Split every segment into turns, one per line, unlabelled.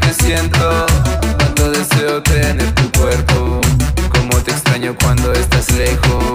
lo siento. Cuánto deseo tener tu
cuerpo. Cómo te extraño cuando estás lejos.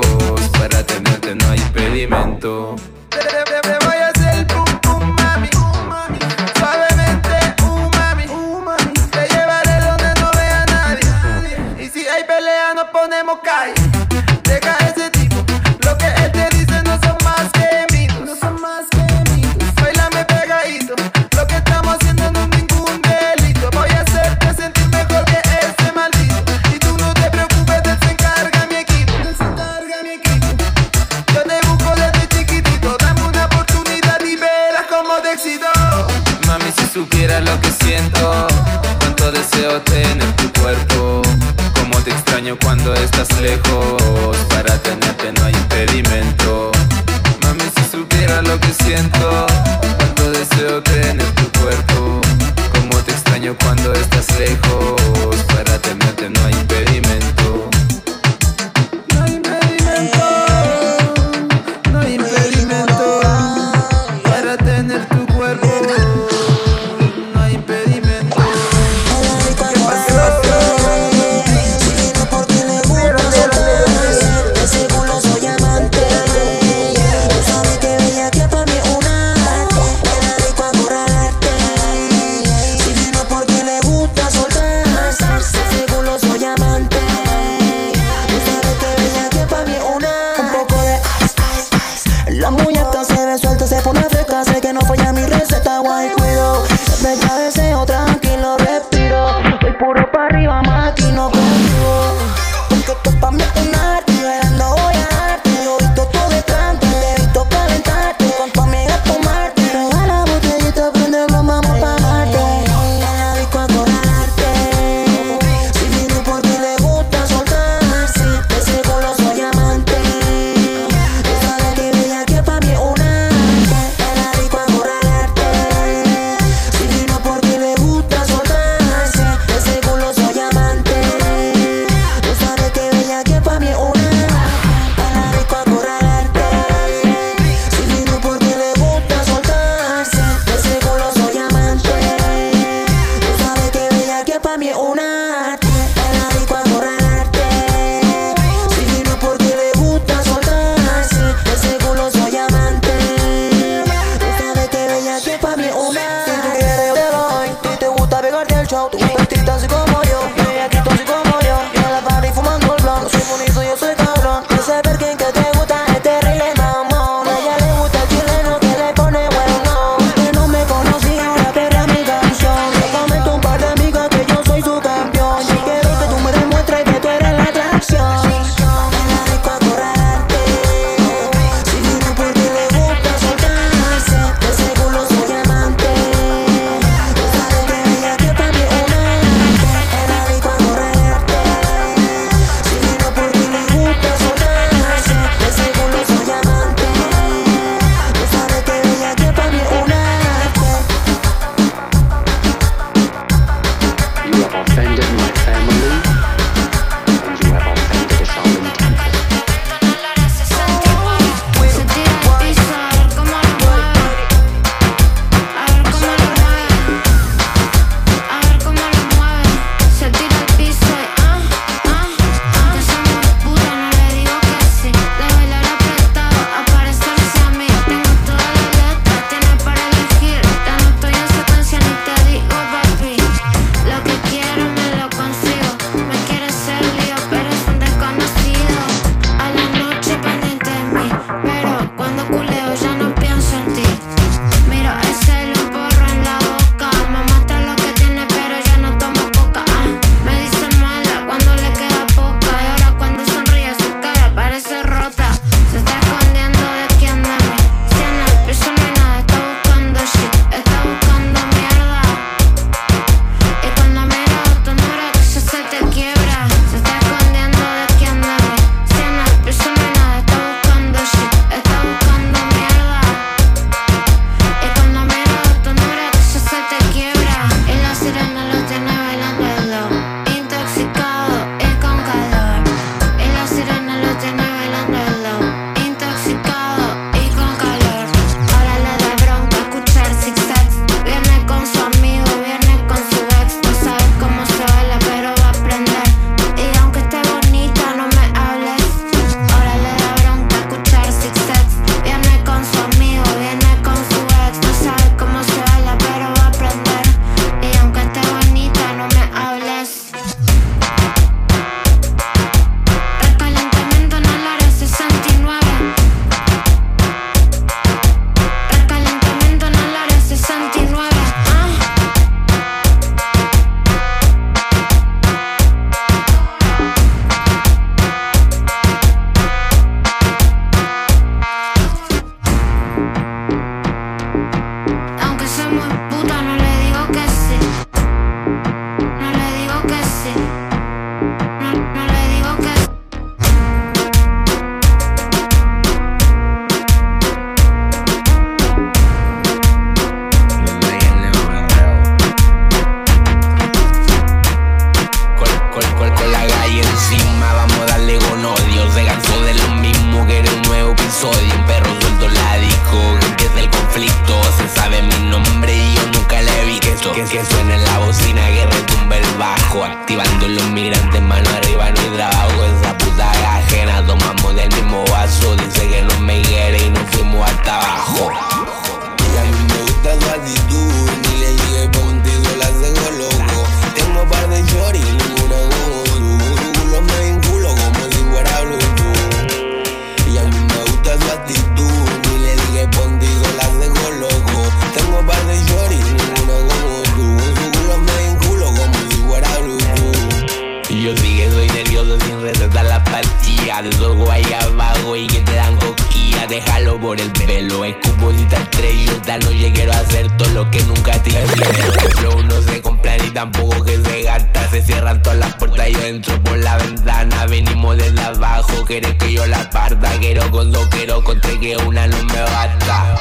todas las puertas, yo entro por la ventana. Venimos desde abajo, querés que yo la parta. Quiero con dos, quiero con tres, que una no me basta.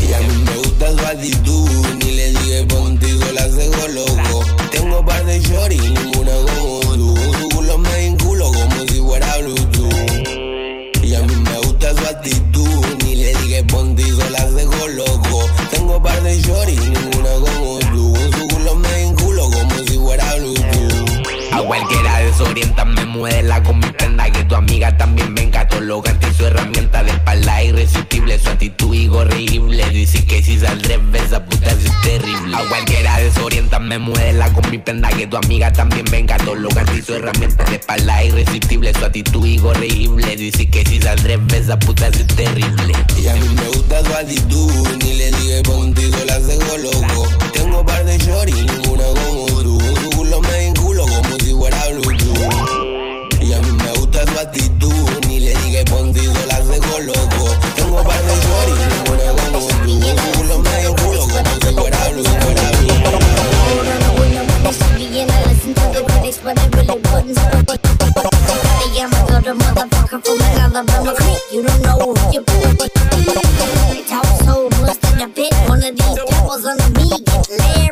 Y a mí me gusta su actitud, ni le dije contigo la cego loco. Tengo par de shorty, ninguna como tú. Tu culo me vinculo como si fuera Bluetooth. Y a mí me gusta su actitud, ni le dije contigo la cego loco. Tengo par de shorty, ninguna orienta, me
con mi prenda Que tu amiga también venga, todo y su herramienta De espalda irresistible, su actitud incorregible Dice que si saldré esa puta es terrible. A cualquiera desorienta, me con mi prenda Que tu amiga también venga, todo y su herramienta De espalda irresistible, su actitud incorregible Dice que si saldré esa puta es terrible.
Y a mí me gusta su actitud, ni le dije contigo la hago loco. Tengo par de shorty, ninguna como
I am a motherfucker from creek. You don't know what you pull. Talk so much that. One of these devils under me get
laid.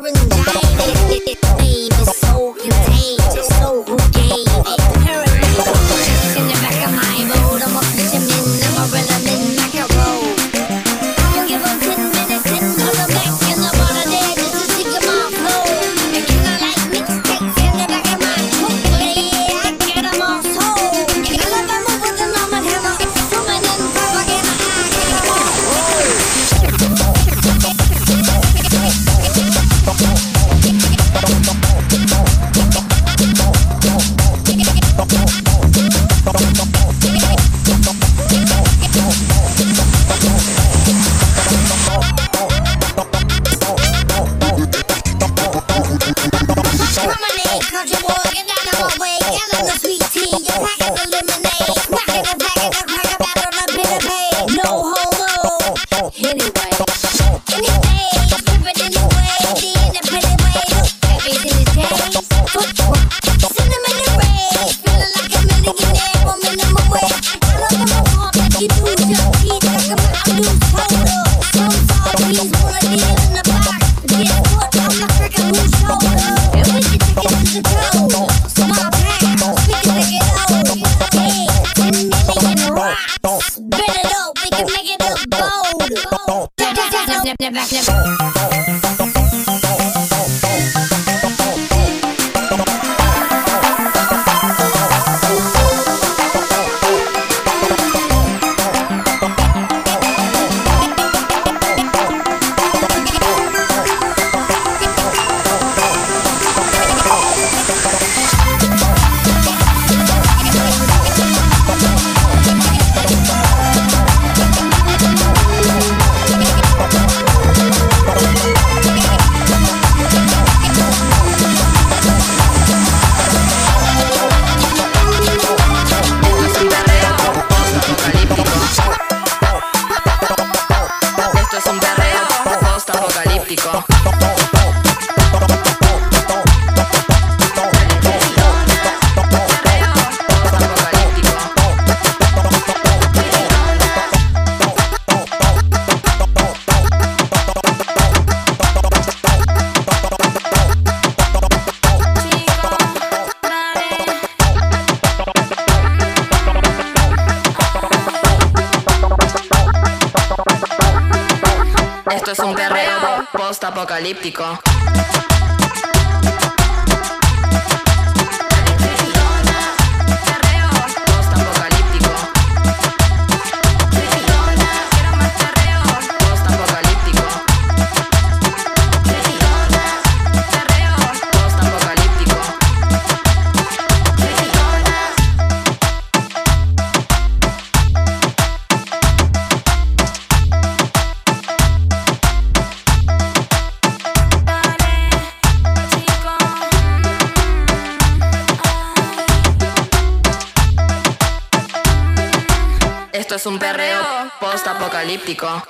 Post-apocalíptico.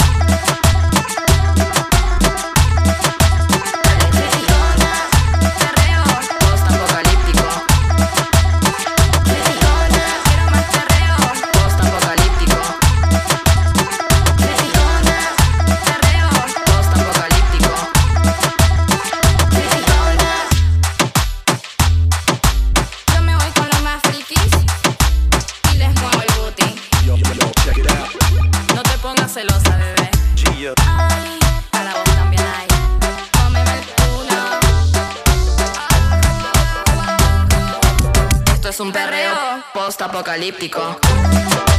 Apocalíptico.
noche yo me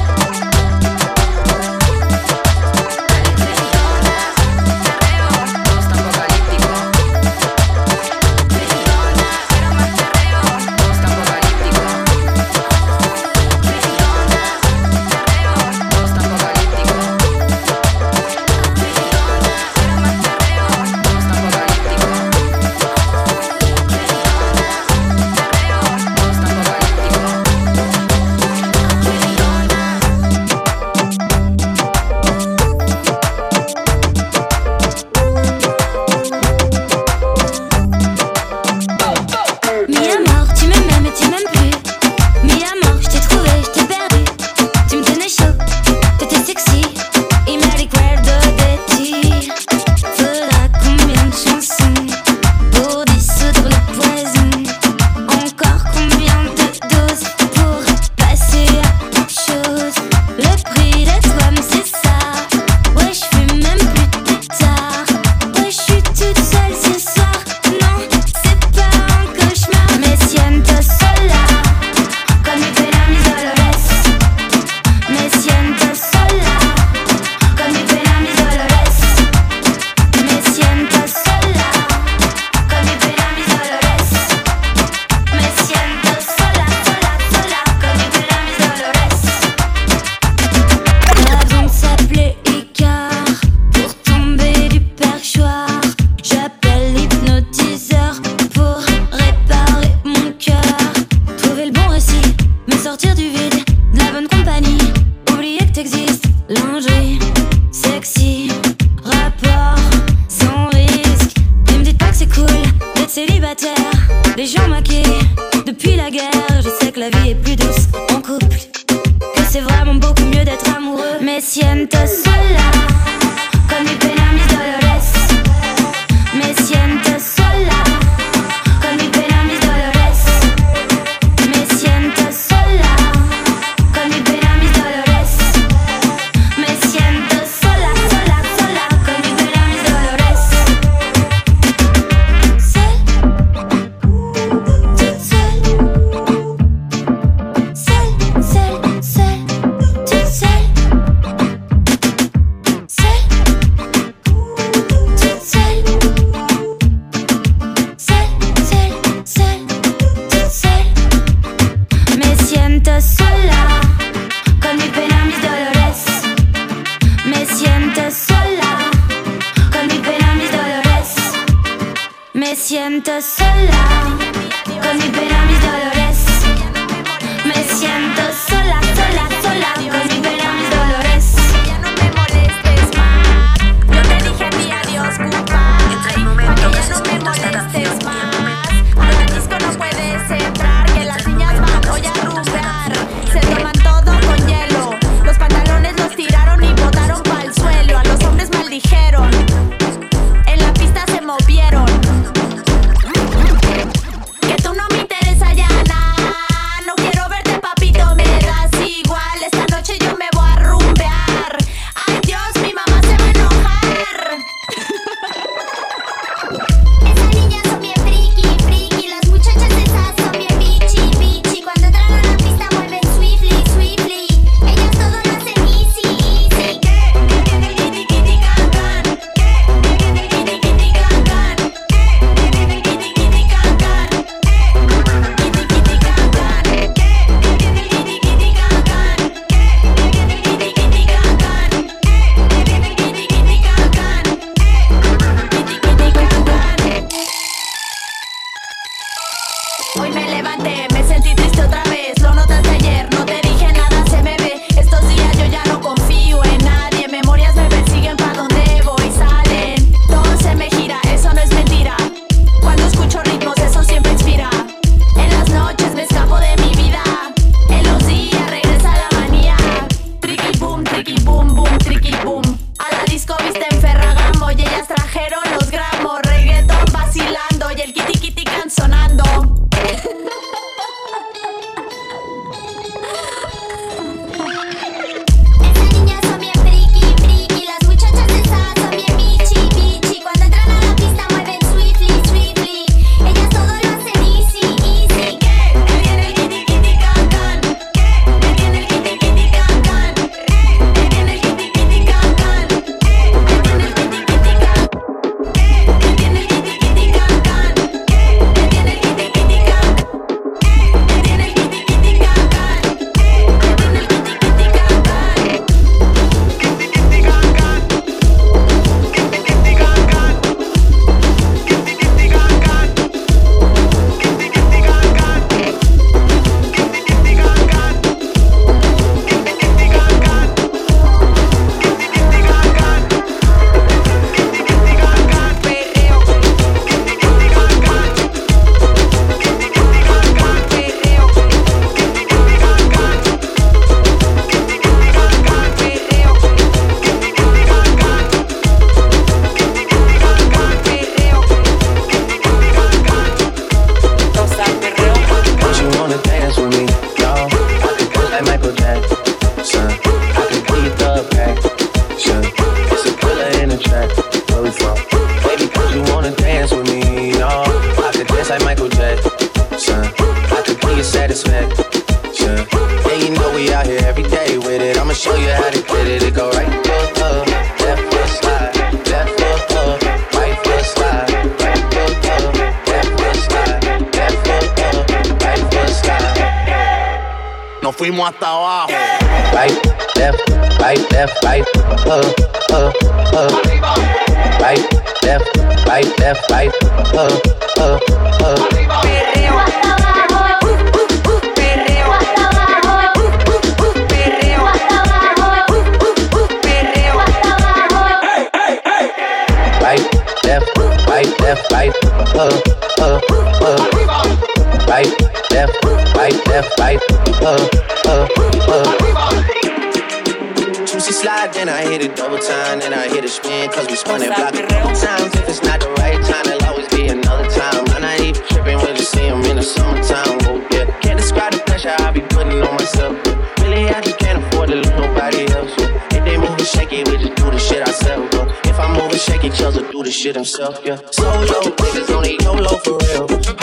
shit himself, yeah. Solo, niggas only YOLO for real.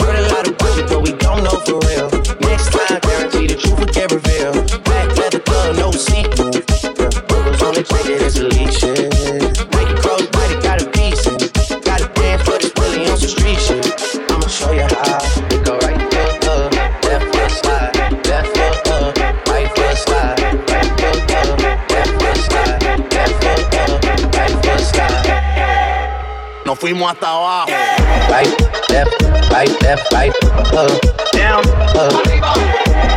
subimos hasta abajo.
Right, left, right, left, right, up,
down,
up.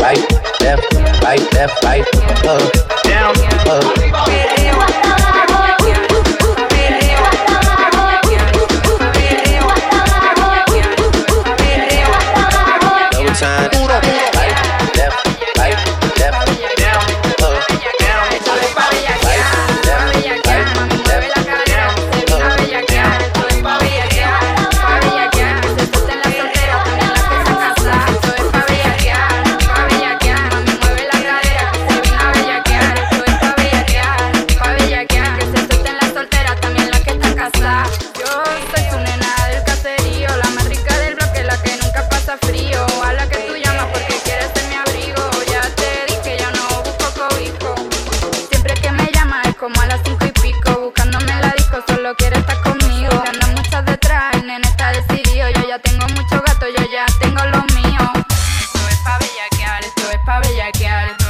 Right, left, right, left, right, up,
down,
up. pa' bellaquear.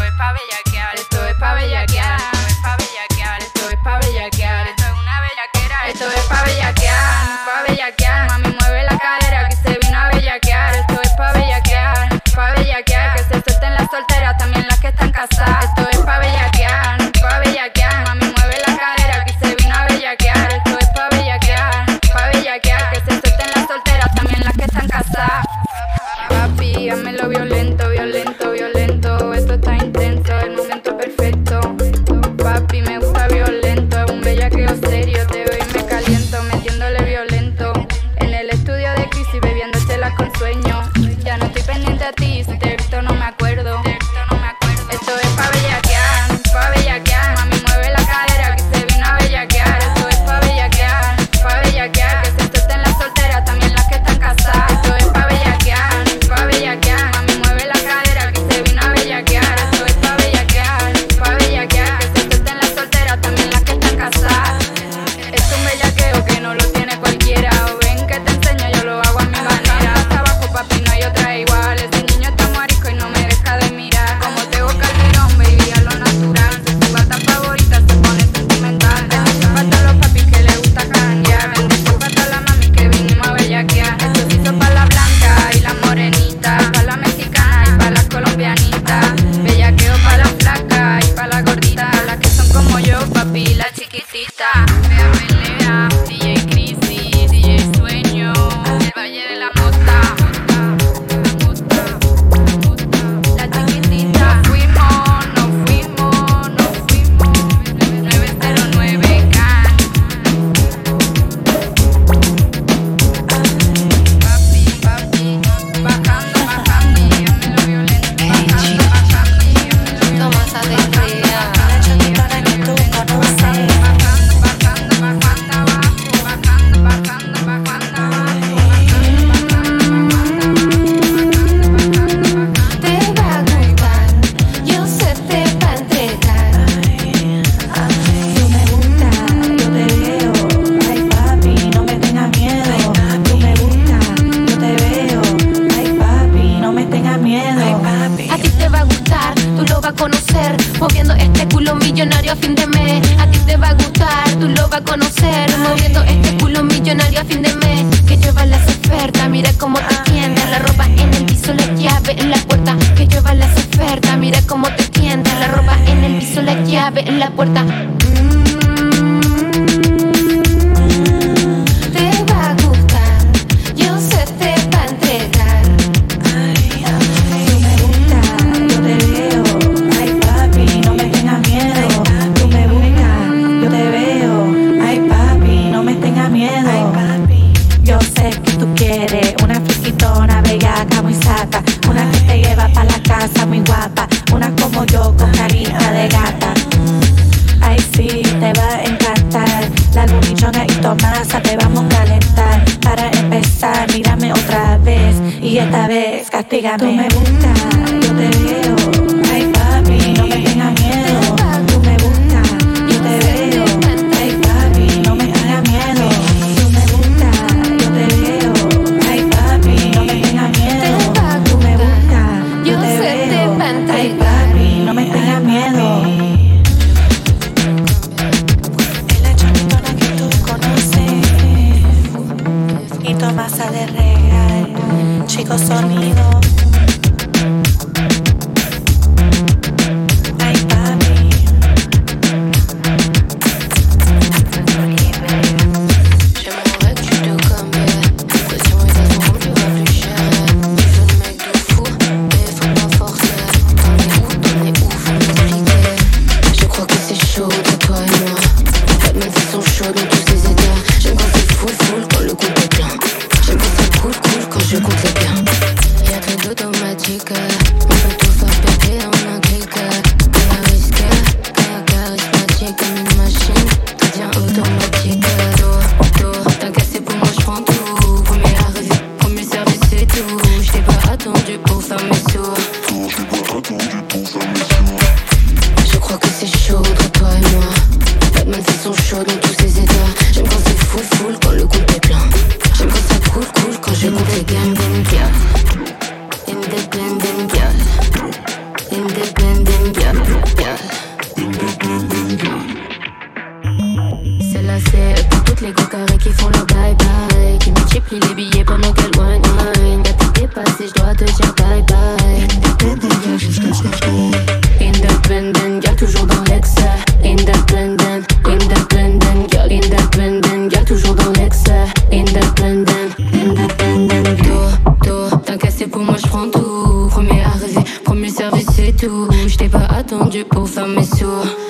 Premier arrivé, premier service, c'est tout. Je t'ai pas attendu pour faire mes sous.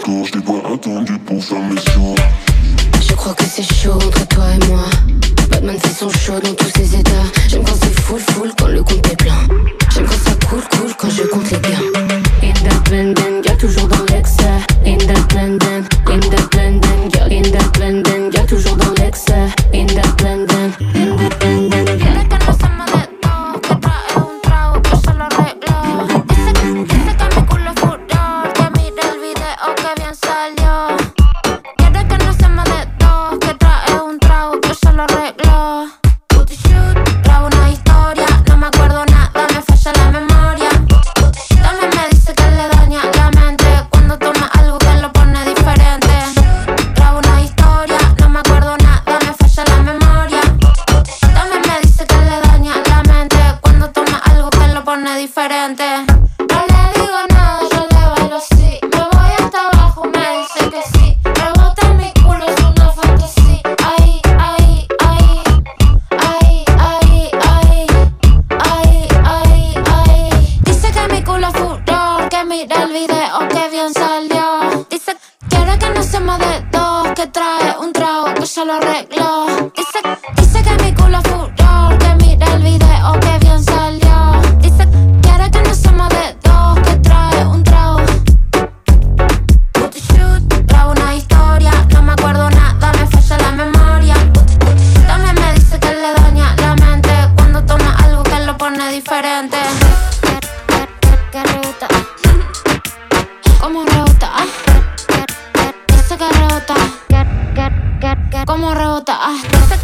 Je pas attendu pour faire mes sous. Je crois que c'est chaud entre toi et moi. Batman fait son show dans tous ses états. J'aime quand c'est full, full quand le compte est plein. J'aime quand ça coule, cool quand je compte les gains. Independent, y'a toujours dans l'excès. Independent, independent, y'a independent, y'a toujours dans l'excès. Independent, independent.
歌あ叩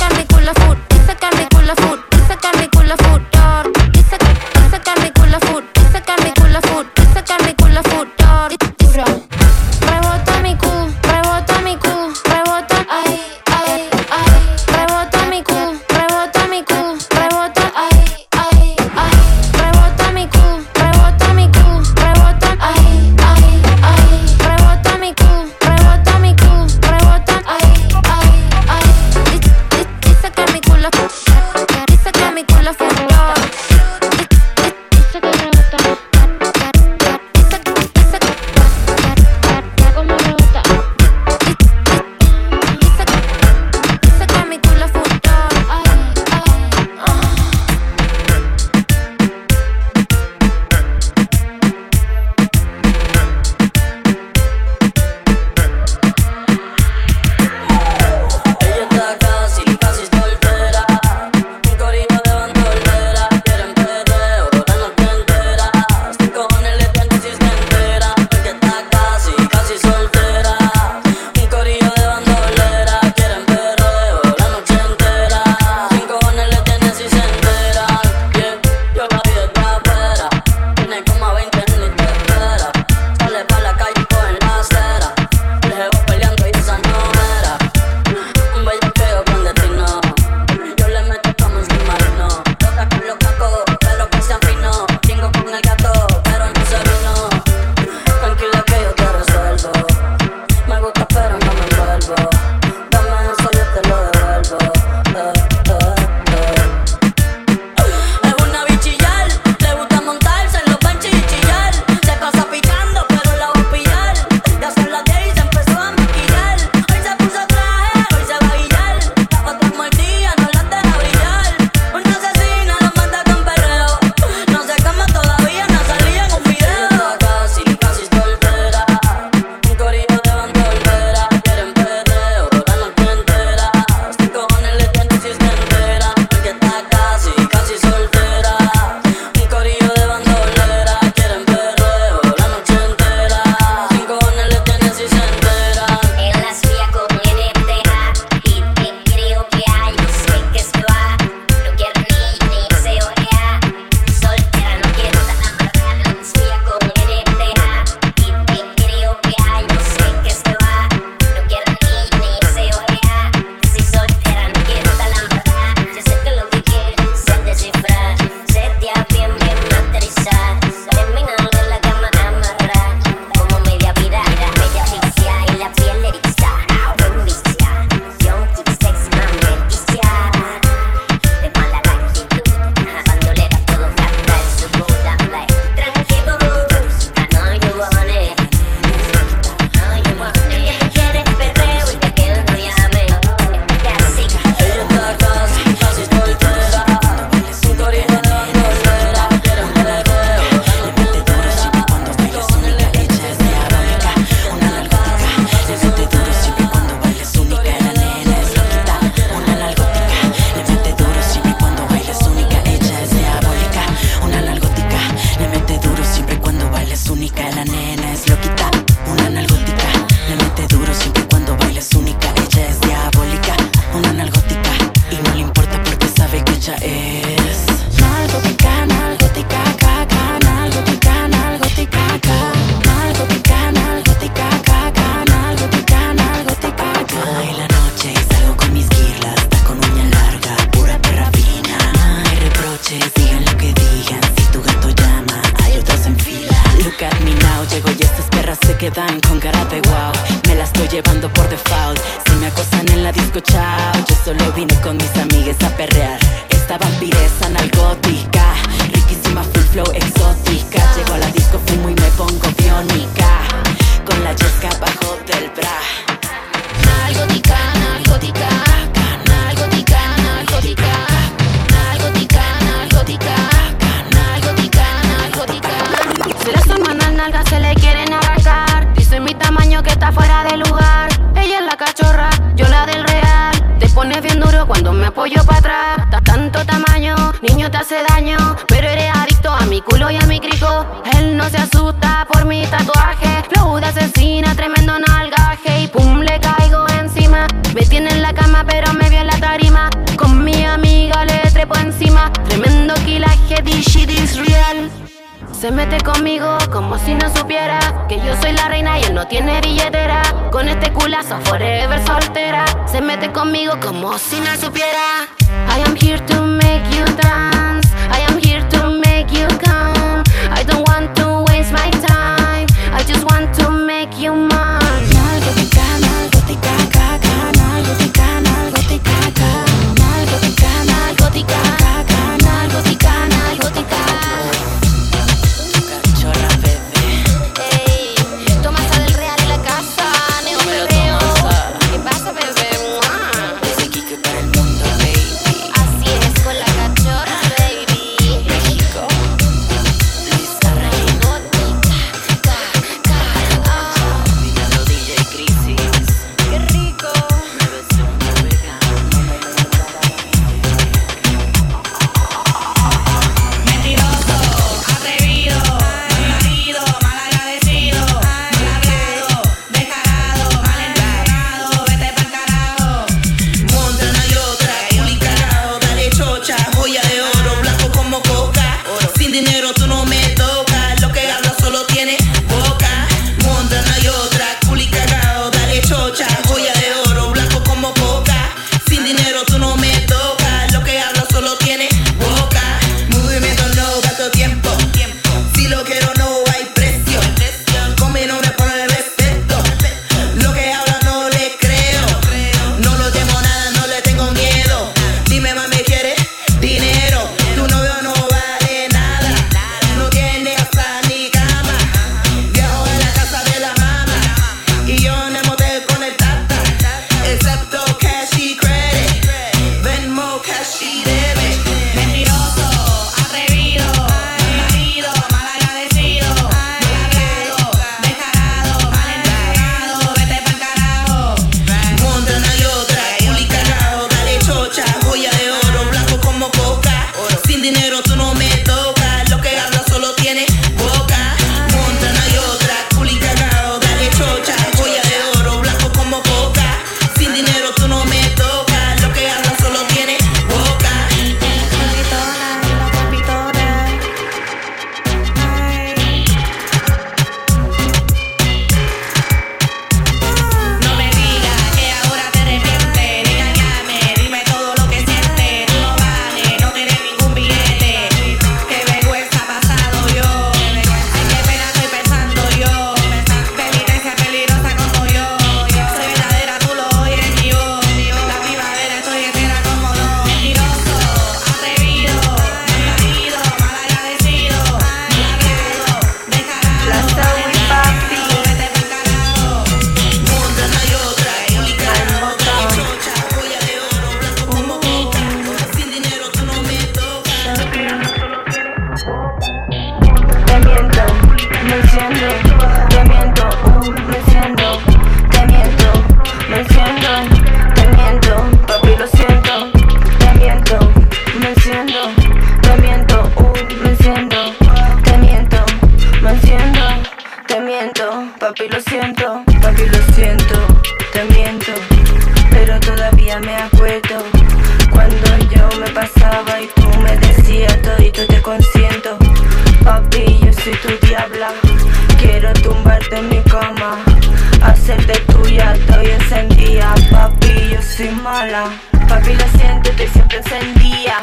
encendía.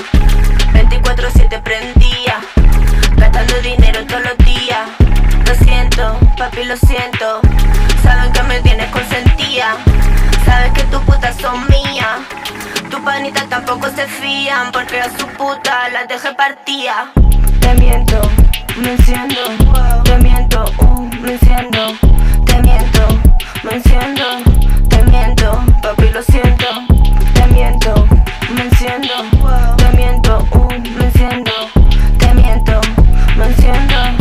24-7 prendía. Gastando dinero todos los días. Lo siento, papi, lo siento. Saben que me tienes consentida Sabes que tus putas son mías. Tus panitas
tampoco se fían Porque a su puta las dejé partida Te miento, me enciendo. Te miento, uh, me enciendo. Te miento, me enciendo. Te miento, papi, lo siento. Te miento me enciendo, te miento, uh, me enciendo, te miento, me enciendo.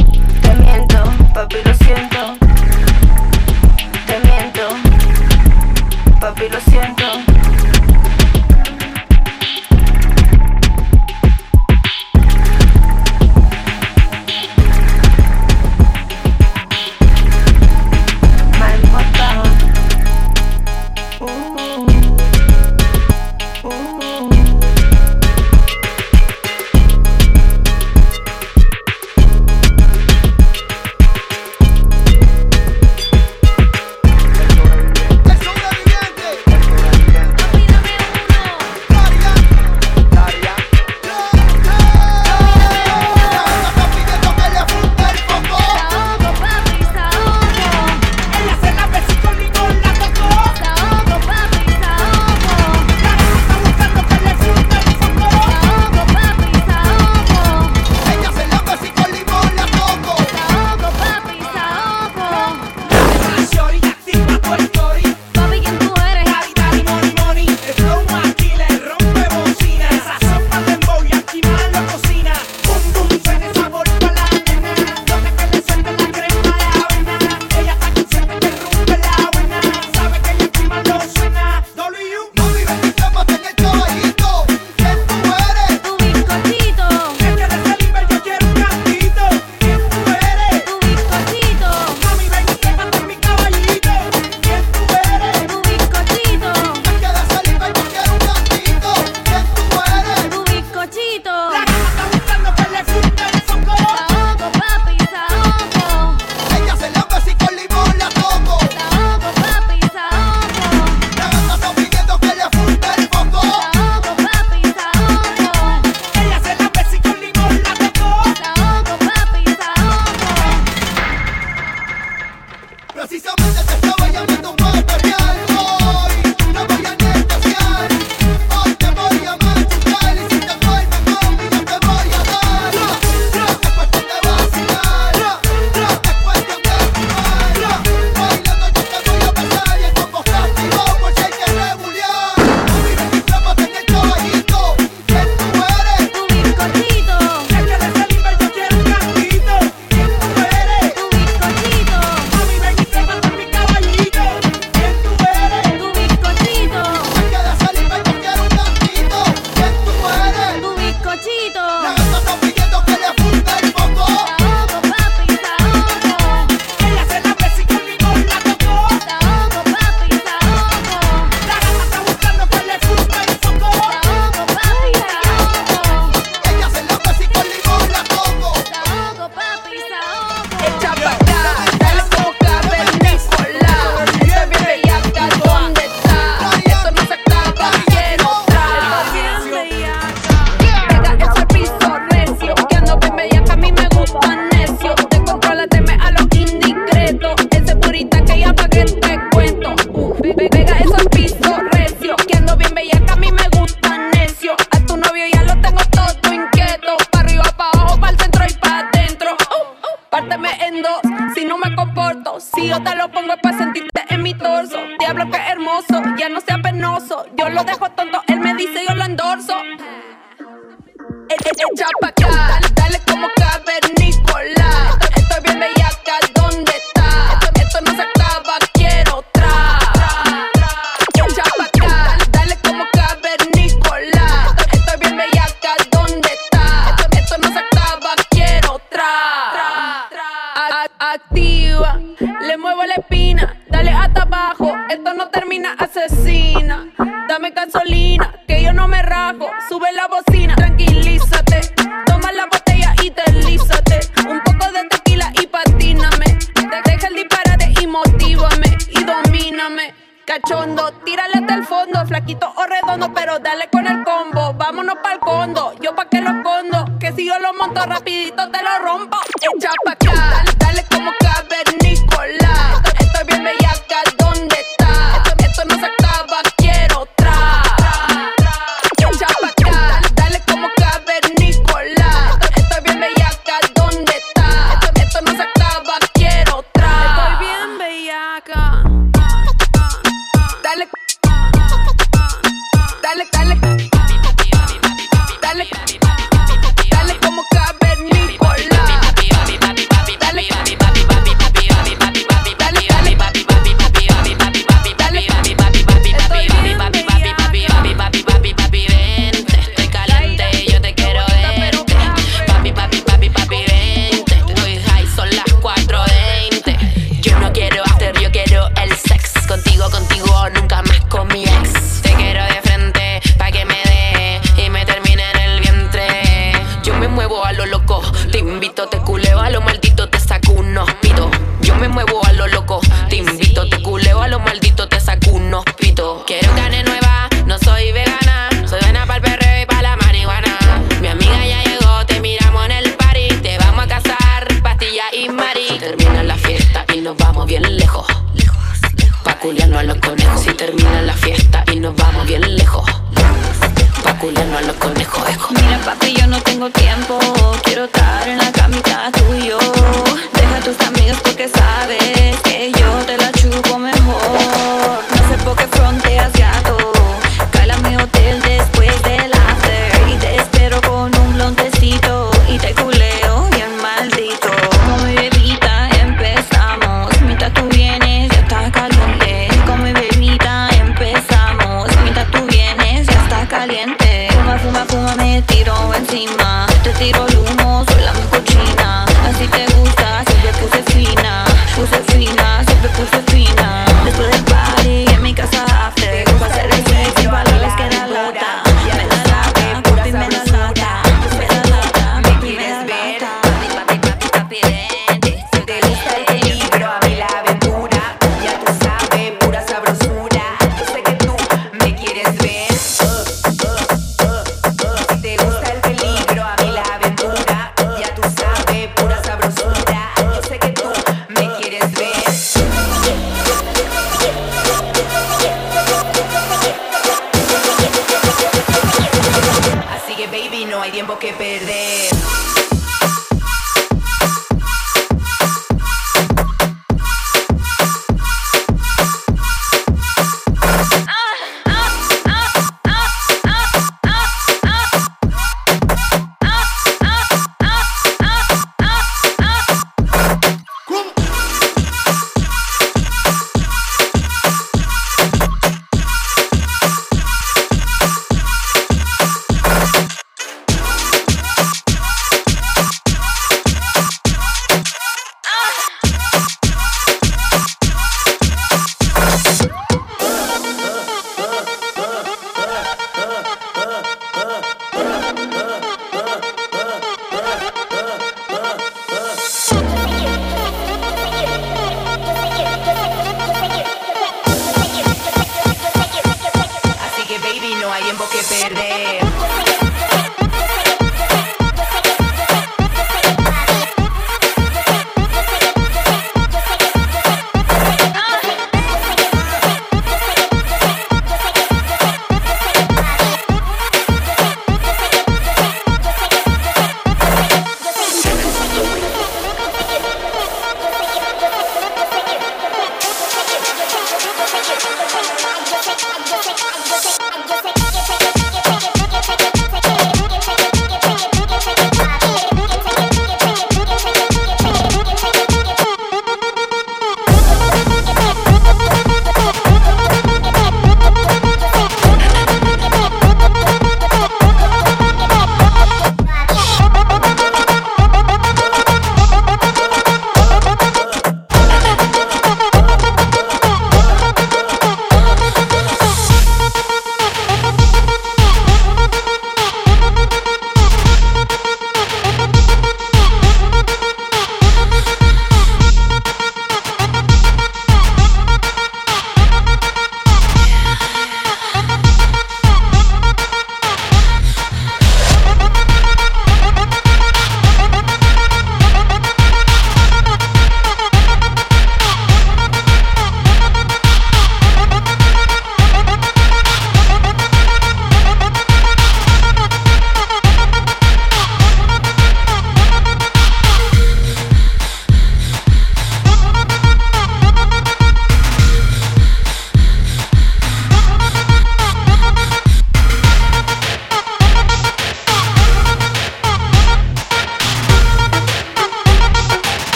dale, dale.